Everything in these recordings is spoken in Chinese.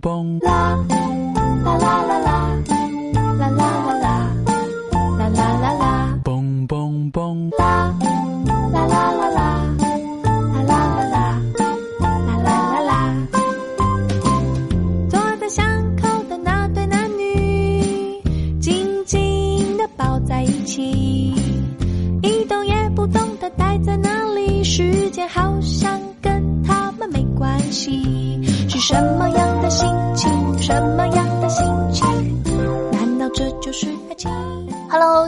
蹦啦啦啦啦啦，啦啦啦啦，啦啦啦啦，蹦蹦蹦啦啦啦啦啦，啦啦啦啦，啦啦啦啦。坐在巷口的那对男女，紧紧的抱在一起，一动也不动的待在那里，时间好像跟他们没关系，是什么样？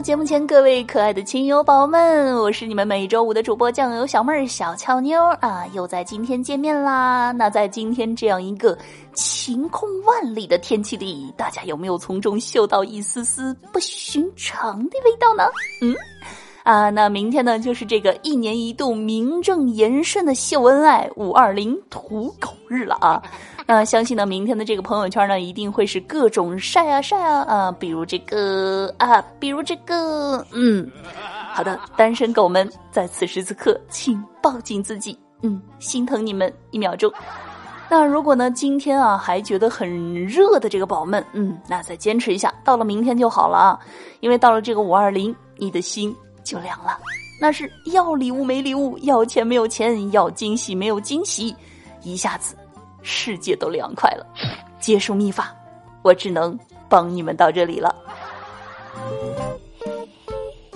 节目前各位可爱的亲友宝宝们，我是你们每周五的主播酱油小妹儿小俏妞啊，又在今天见面啦。那在今天这样一个晴空万里的天气里，大家有没有从中嗅到一丝丝不寻常的味道呢？嗯。啊，那明天呢，就是这个一年一度名正言顺的秀恩爱五二零土狗日了啊！那相信呢，明天的这个朋友圈呢，一定会是各种晒啊晒啊啊，比如这个啊，比如这个，嗯，好的，单身狗们在此时此刻，请抱紧自己，嗯，心疼你们一秒钟。那如果呢，今天啊还觉得很热的这个宝们，嗯，那再坚持一下，到了明天就好了啊，因为到了这个五二零，你的心。就凉了，那是要礼物没礼物，要钱没有钱，要惊喜没有惊喜，一下子世界都凉快了。结束秘法，我只能帮你们到这里了。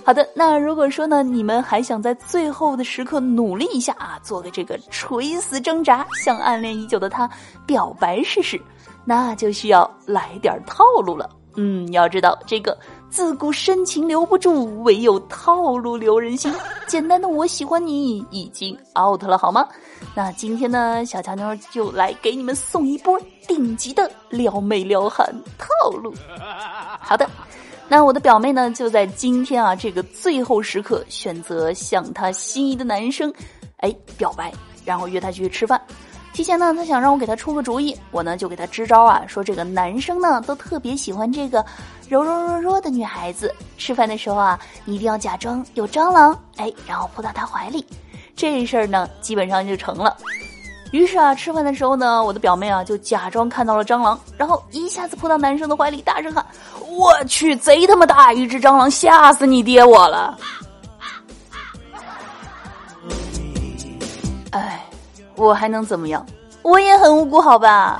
好的，那如果说呢，你们还想在最后的时刻努力一下啊，做个这个垂死挣扎，向暗恋已久的他表白试试，那就需要来点套路了。嗯，要知道这个。自古深情留不住，唯有套路留人心。简单的我喜欢你已经 out 了，好吗？那今天呢，小乔妞就来给你们送一波顶级的撩妹撩汉套路。好的，那我的表妹呢，就在今天啊这个最后时刻，选择向她心仪的男生，哎表白，然后约他去吃饭。提前呢，他想让我给他出个主意，我呢就给他支招啊，说这个男生呢都特别喜欢这个柔柔弱弱的女孩子。吃饭的时候啊，你一定要假装有蟑螂，哎，然后扑到他怀里，这事儿呢基本上就成了。于是啊，吃饭的时候呢，我的表妹啊就假装看到了蟑螂，然后一下子扑到男生的怀里，大声喊：“我去，贼他妈大一只蟑螂，吓死你爹我了！”哎。我还能怎么样？我也很无辜，好吧？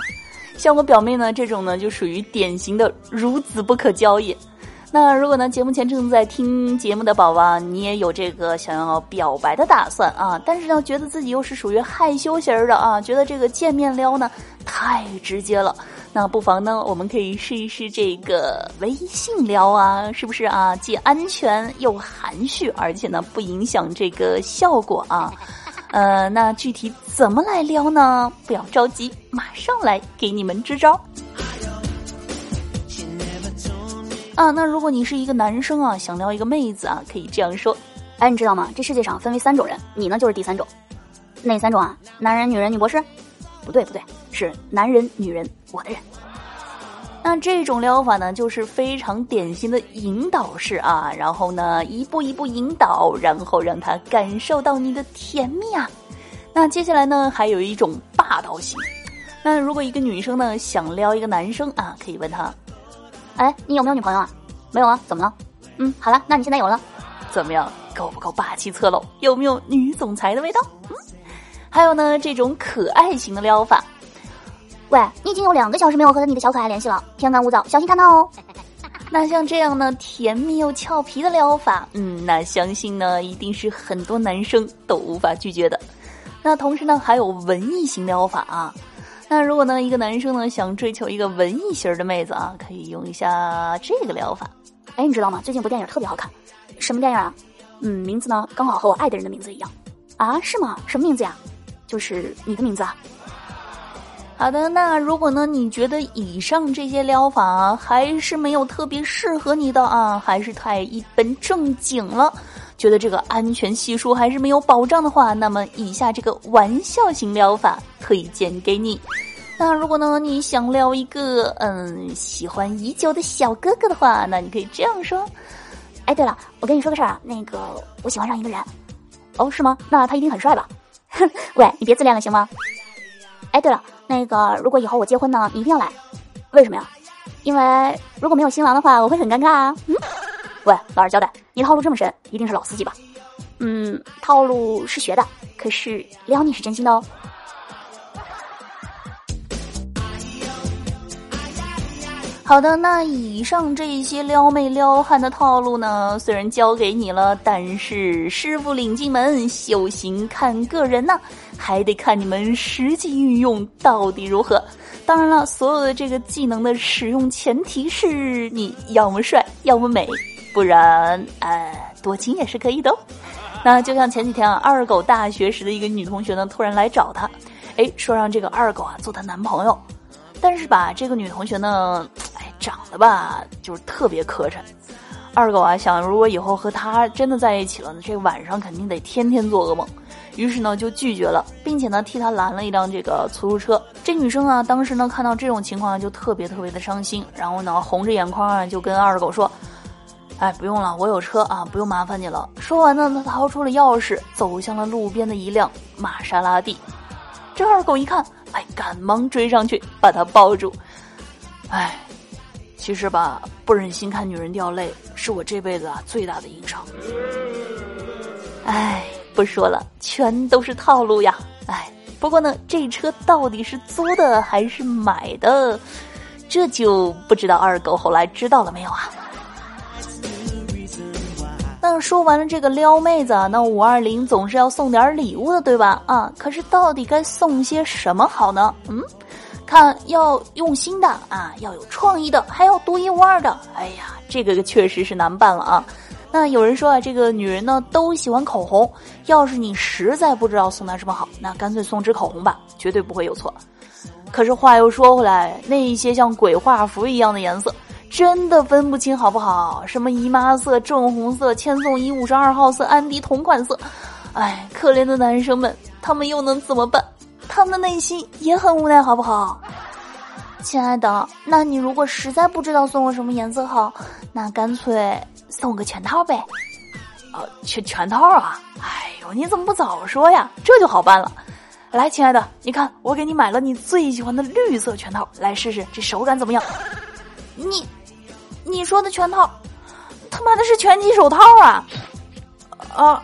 像我表妹呢，这种呢就属于典型的孺子不可教也。那如果呢，节目前正在听节目的宝宝，你也有这个想要表白的打算啊，但是呢，觉得自己又是属于害羞型的啊，觉得这个见面撩呢太直接了，那不妨呢，我们可以试一试这个微信撩啊，是不是啊？既安全又含蓄，而且呢不影响这个效果啊。呃，那具体怎么来撩呢？不要着急，马上来给你们支招。啊，那如果你是一个男生啊，想撩一个妹子啊，可以这样说：哎，你知道吗？这世界上分为三种人，你呢就是第三种。哪三种啊？男人、女人、女博士？不对，不对，是男人、女人、我的人。那这种撩法呢，就是非常典型的引导式啊，然后呢，一步一步引导，然后让他感受到你的甜蜜啊。那接下来呢，还有一种霸道型。那如果一个女生呢想撩一个男生啊，可以问他：“哎，你有没有女朋友啊？没有啊？怎么了？嗯，好了，那你现在有了，怎么样？够不够霸气侧漏？有没有女总裁的味道？嗯，还有呢，这种可爱型的撩法。”喂，你已经有两个小时没有和你的小可爱联系了，天干物燥，小心看到哦。那像这样呢，甜蜜又俏皮的撩法，嗯，那相信呢，一定是很多男生都无法拒绝的。那同时呢，还有文艺型撩法啊。那如果呢，一个男生呢想追求一个文艺型的妹子啊，可以用一下这个疗法。哎，你知道吗？最近部电影特别好看，什么电影啊？嗯，名字呢刚好和我爱的人的名字一样。啊，是吗？什么名字呀？就是你的名字啊。好的，那如果呢？你觉得以上这些疗法还是没有特别适合你的啊，还是太一本正经了？觉得这个安全系数还是没有保障的话，那么以下这个玩笑型疗法推荐给你。那如果呢，你想撩一个嗯喜欢已久的小哥哥的话，那你可以这样说：哎，对了，我跟你说个事儿啊，那个我喜欢上一个人。哦，是吗？那他一定很帅吧？哼喂，你别自恋了行吗？哎，对了，那个如果以后我结婚呢，你一定要来，为什么呀？因为如果没有新郎的话，我会很尴尬啊。嗯，喂，老实交代，你套路这么深，一定是老司机吧？嗯，套路是学的，可是撩你是真心的哦。好的，那以上这些撩妹撩汉的套路呢，虽然教给你了，但是师傅领进门，修行看个人呢，还得看你们实际运用到底如何。当然了，所有的这个技能的使用前提是你要么帅，要么美，不然呃多金也是可以的。那就像前几天啊，二狗大学时的一个女同学呢，突然来找他，哎，说让这个二狗啊做她男朋友，但是吧，这个女同学呢。哎长得吧，就是特别磕碜。二狗啊，想如果以后和他真的在一起了呢，这个晚上肯定得天天做噩梦。于是呢，就拒绝了，并且呢，替他拦了一辆这个出租车。这女生啊，当时呢看到这种情况就特别特别的伤心，然后呢，红着眼眶啊，就跟二狗说：“哎，不用了，我有车啊，不用麻烦你了。”说完呢，他掏出了钥匙，走向了路边的一辆玛莎拉蒂。这二狗一看，哎，赶忙追上去把他抱住。哎。其实吧，不忍心看女人掉泪，是我这辈子啊最大的硬伤。哎，不说了，全都是套路呀！哎，不过呢，这车到底是租的还是买的，这就不知道二狗后来知道了没有啊？那说完了这个撩妹子，那五二零总是要送点礼物的，对吧？啊，可是到底该送些什么好呢？嗯。看，要用心的啊，要有创意的，还要独一无二的。哎呀，这个确实是难办了啊。那有人说啊，这个女人呢都喜欢口红，要是你实在不知道送她什么好，那干脆送支口红吧，绝对不会有错。可是话又说回来，那一些像鬼画符一样的颜色，真的分不清好不好？什么姨妈色、正红色、千颂伊五十二号色、安迪同款色，哎，可怜的男生们，他们又能怎么办？他们的内心也很无奈，好不好，亲爱的？那你如果实在不知道送我什么颜色好，那干脆送个全套呗。哦，全全套啊！哎呦，你怎么不早说呀？这就好办了。来，亲爱的，你看我给你买了你最喜欢的绿色全套，来试试这手感怎么样？你，你说的全套，他妈的是拳击手套啊！啊，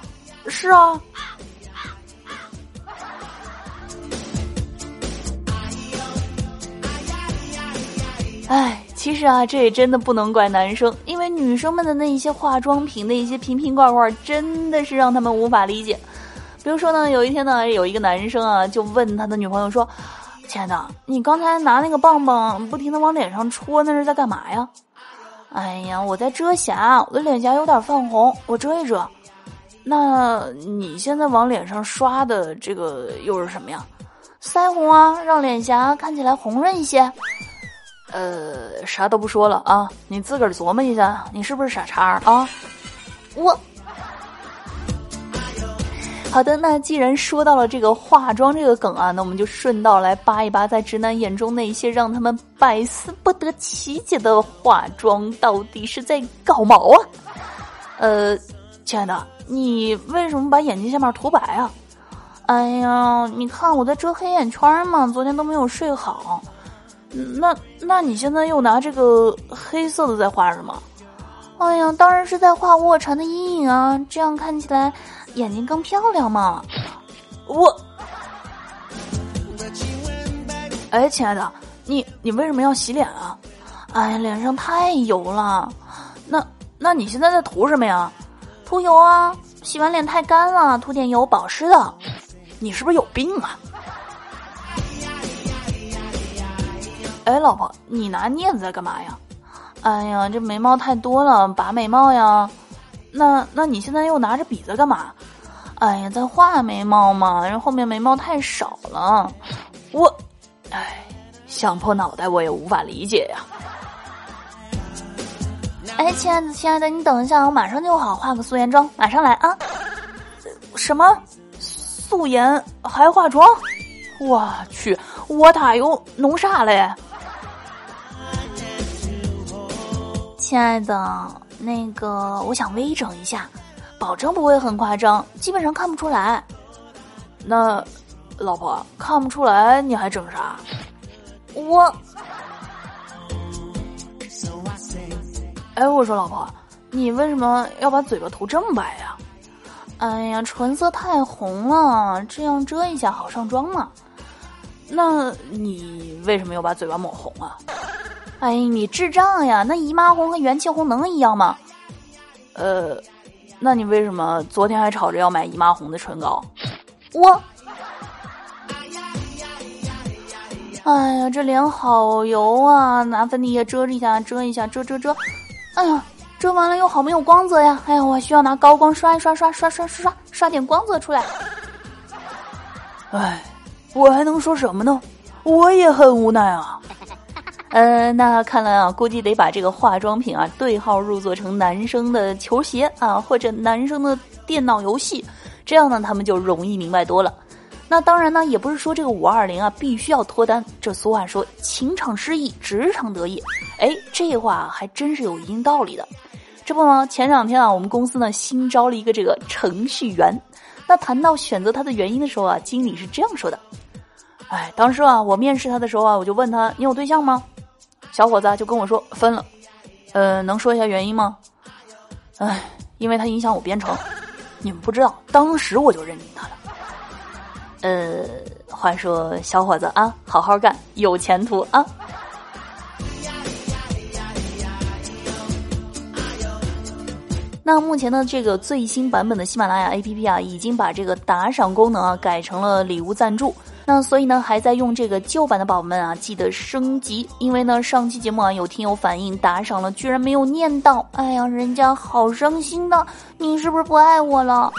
是啊。哎，其实啊，这也真的不能怪男生，因为女生们的那一些化妆品、那一些瓶瓶罐罐，真的是让他们无法理解。比如说呢，有一天呢，有一个男生啊，就问他的女朋友说：“亲爱的，你刚才拿那个棒棒不停的往脸上戳，那是在干嘛呀？”“哎呀，我在遮瑕，我的脸颊有点泛红，我遮一遮。”“那你现在往脸上刷的这个又是什么呀？”“腮红啊，让脸颊看起来红润一些。”呃，啥都不说了啊！你自个儿琢磨一下，你是不是傻叉啊？我好的，那既然说到了这个化妆这个梗啊，那我们就顺道来扒一扒，在直男眼中那些让他们百思不得其解的化妆到底是在搞毛啊？呃，亲爱的，你为什么把眼睛下面涂白啊？哎呀，你看我在遮黑眼圈嘛，昨天都没有睡好。那那你现在又拿这个黑色的在画什么？哎呀，当然是在画卧蚕的阴影啊，这样看起来眼睛更漂亮嘛。我，哎，亲爱的，你你为什么要洗脸啊？哎呀，脸上太油了。那那你现在在涂什么呀？涂油啊，洗完脸太干了，涂点油保湿的。你是不是有病啊？哎，老婆，你拿镊子在干嘛呀？哎呀，这眉毛太多了，拔眉毛呀。那那你现在又拿着笔在干嘛？哎呀，在画眉毛嘛，然后后面眉毛太少了。我，哎，想破脑袋我也无法理解呀。哎，亲爱的，亲爱的，你等一下，我马上就好，化个素颜妆，马上来啊。什么？素颜还化妆？我去，我打又弄啥嘞？亲爱的，那个我想微整一下，保证不会很夸张，基本上看不出来。那，老婆看不出来，你还整啥？我，哎，我说老婆，你为什么要把嘴巴涂这么白呀？哎呀，唇色太红了，这样遮一下好上妆嘛。那你为什么要把嘴巴抹红啊？哎，你智障呀？那姨妈红和元气红能一样吗？呃，那你为什么昨天还吵着要买姨妈红的唇膏？我。哎呀，这脸好油啊！拿粉底液遮一下，遮一下，遮遮遮。哎呀，遮完了又好没有光泽呀！哎呀，我需要拿高光刷一刷，刷刷刷刷刷，刷点光泽出来。哎，我还能说什么呢？我也很无奈啊。呃，那看来啊，估计得把这个化妆品啊对号入座成男生的球鞋啊，或者男生的电脑游戏，这样呢，他们就容易明白多了。那当然呢，也不是说这个五二零啊必须要脱单。这俗话说“情场失意，职场得意”，哎，这话还真是有一定道理的。这不吗？前两天啊，我们公司呢新招了一个这个程序员。那谈到选择他的原因的时候啊，经理是这样说的：“哎，当时啊，我面试他的时候啊，我就问他你有对象吗？小伙子就跟我说分了。呃，能说一下原因吗？哎，因为他影响我编程。你们不知道，当时我就认定他了。”呃，话说小伙子啊，好好干，有前途啊！那目前呢这个最新版本的喜马拉雅 APP 啊，已经把这个打赏功能啊改成了礼物赞助。那所以呢，还在用这个旧版的宝宝们啊，记得升级，因为呢，上期节目啊有听友反映打赏了，居然没有念到，哎呀，人家好伤心的，你是不是不爱我了？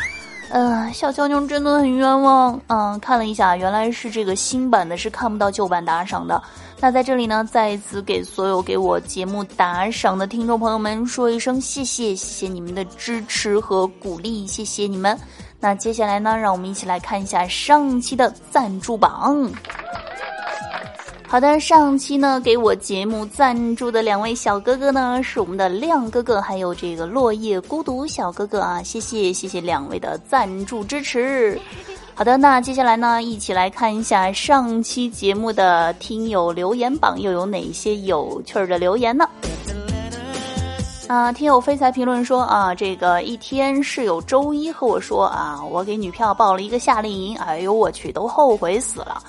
嗯，小乔妞真的很冤枉。嗯，看了一下，原来是这个新版的，是看不到旧版打赏的。那在这里呢，再一次给所有给我节目打赏的听众朋友们说一声谢谢，谢谢你们的支持和鼓励，谢谢你们。那接下来呢，让我们一起来看一下上期的赞助榜。好的，上期呢给我节目赞助的两位小哥哥呢是我们的亮哥哥，还有这个落叶孤独小哥哥啊，谢谢谢谢两位的赞助支持。好的，那接下来呢一起来看一下上期节目的听友留言榜又有哪些有趣的留言呢？啊，听友飞才评论说啊，这个一天室友周一和我说啊，我给女票报了一个夏令营，哎呦我去，都后悔死了。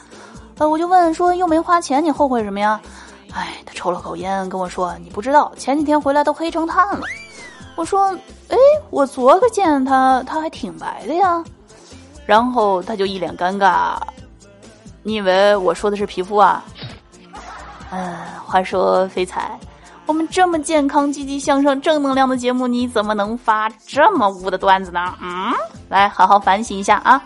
呃，我就问说又没花钱，你后悔什么呀？哎，他抽了口烟跟我说：“你不知道，前几天回来都黑成炭了。”我说：“哎，我昨个见他，他还挺白的呀。”然后他就一脸尴尬：“你以为我说的是皮肤啊？”嗯，话说飞彩，我们这么健康、积极向上、正能量的节目，你怎么能发这么污的段子呢？嗯，来好好反省一下啊！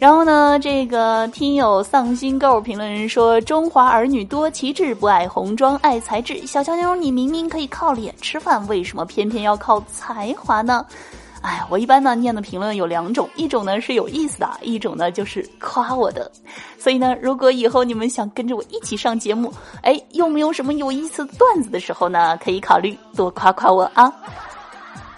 然后呢，这个听友丧心狗评论人说：“中华儿女多奇志，不爱红妆爱才智。小乔妞，你明明可以靠脸吃饭，为什么偏偏要靠才华呢？”哎，我一般呢念的评论有两种，一种呢是有意思的，一种呢就是夸我的。所以呢，如果以后你们想跟着我一起上节目，哎，又没有什么有意思的段子的时候呢，可以考虑多夸夸我啊。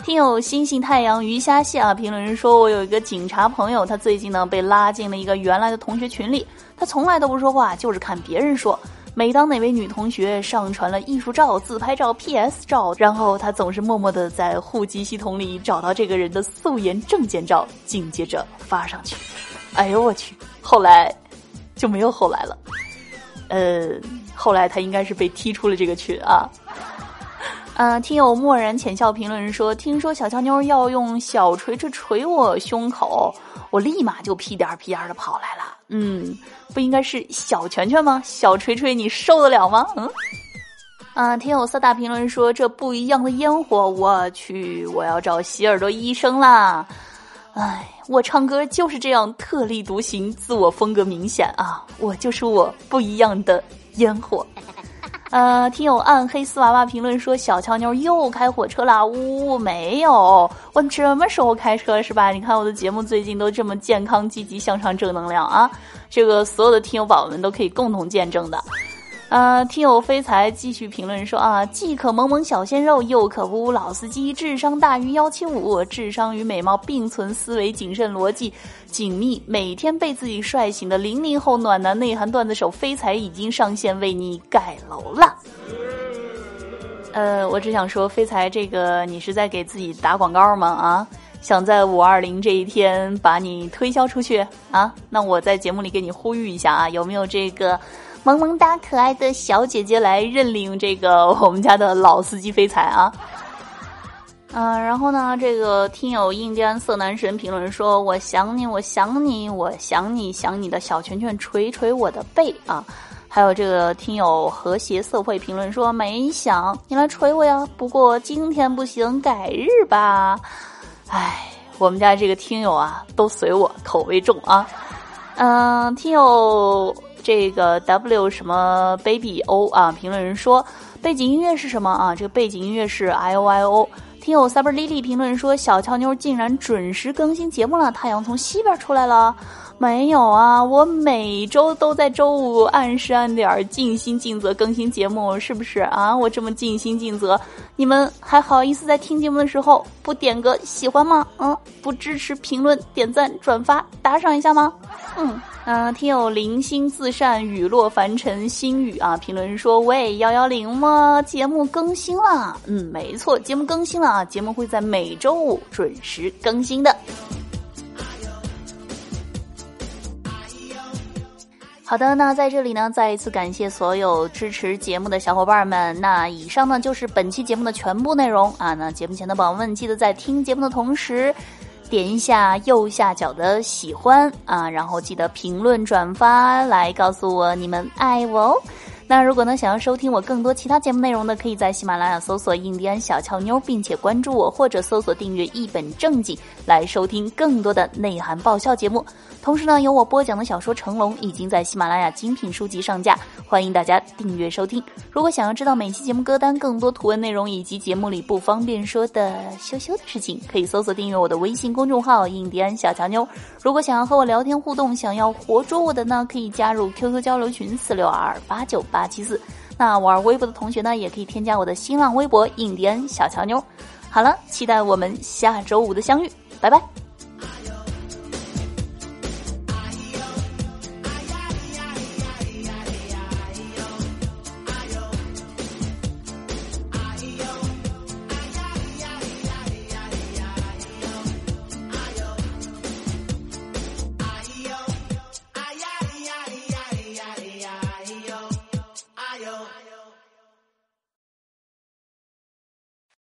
听友星星太阳鱼虾蟹啊，评论人说我有一个警察朋友，他最近呢被拉进了一个原来的同学群里，他从来都不说话，就是看别人说。每当哪位女同学上传了艺术照、自拍照、PS 照，然后他总是默默的在户籍系统里找到这个人的素颜证件照，紧接着发上去。哎呦我去！后来就没有后来了。呃，后来他应该是被踢出了这个群啊。嗯，听友漠然浅笑评论说：“听说小乔妞要用小锤锤锤我胸口，我立马就屁颠儿屁颠儿的跑来了。嗯，不应该是小拳拳吗？小锤锤你受得了吗？嗯。啊，听友色大评论说：这不一样的烟火，我去，我要找洗耳朵医生啦！哎，我唱歌就是这样特立独行，自我风格明显啊，我就是我不一样的烟火。”呃，听友暗黑丝娃娃评论说小乔妞又开火车了，呜，没有，我什么时候开车是吧？你看我的节目最近都这么健康、积极向上、正能量啊，这个所有的听友宝宝们都可以共同见证的。呃，听友飞才继续评论说啊，既可萌萌小鲜肉，又可呜呜老司机，智商大于幺七五，智商与美貌并存，思维谨慎，逻辑紧密，每天被自己帅醒的零零后暖男内涵段子手飞才已经上线为你盖楼了。呃，我只想说，飞才这个你是在给自己打广告吗？啊，想在五二零这一天把你推销出去啊？那我在节目里给你呼吁一下啊，有没有这个？萌萌哒可爱的小姐姐来认领这个我们家的老司机飞财啊！嗯，然后呢，这个听友印第安色男神评论说：“我想你，我想你，我想你，想你的小拳拳捶捶我的背啊！”还有这个听友和谐社会评论说：“没想你来捶我呀，不过今天不行，改日吧。”哎，我们家这个听友啊，都随我口味重啊。嗯，听友。这个 W 什么 Baby O 啊？评论人说背景音乐是什么啊？这个背景音乐是 I O I O。听友 Saber Lily 评论说小俏妞竟然准时更新节目了，太阳从西边出来了。没有啊，我每周都在周五按时按点尽心尽责更新节目，是不是啊？我这么尽心尽责，你们还好意思在听节目的时候不点个喜欢吗？嗯，不支持评论、点赞、转发、打赏一下吗？嗯。嗯，听友零星自善，雨落凡尘心语啊。评论说：“喂，幺幺零吗？节目更新了。”嗯，没错，节目更新了啊。节目会在每周五准时更新的。好的，那在这里呢，再一次感谢所有支持节目的小伙伴们。那以上呢就是本期节目的全部内容啊。那节目前的宝宝们，记得在听节目的同时。点一下右下角的喜欢啊，然后记得评论转发来告诉我你们爱我哦。那如果呢想要收听我更多其他节目内容的，可以在喜马拉雅搜索“印第安小俏妞”，并且关注我，或者搜索订阅“一本正经”来收听更多的内涵爆笑节目。同时呢，由我播讲的小说《成龙》已经在喜马拉雅精品书籍上架，欢迎大家订阅收听。如果想要知道每期节目歌单、更多图文内容以及节目里不方便说的羞羞的事情，可以搜索订阅我的微信公众号“印第安小乔妞”。如果想要和我聊天互动，想要活捉我的呢，可以加入 QQ 交流群四六二八九八八七四。那玩微博的同学呢，也可以添加我的新浪微博“印第安小乔妞”。好了，期待我们下周五的相遇，拜拜。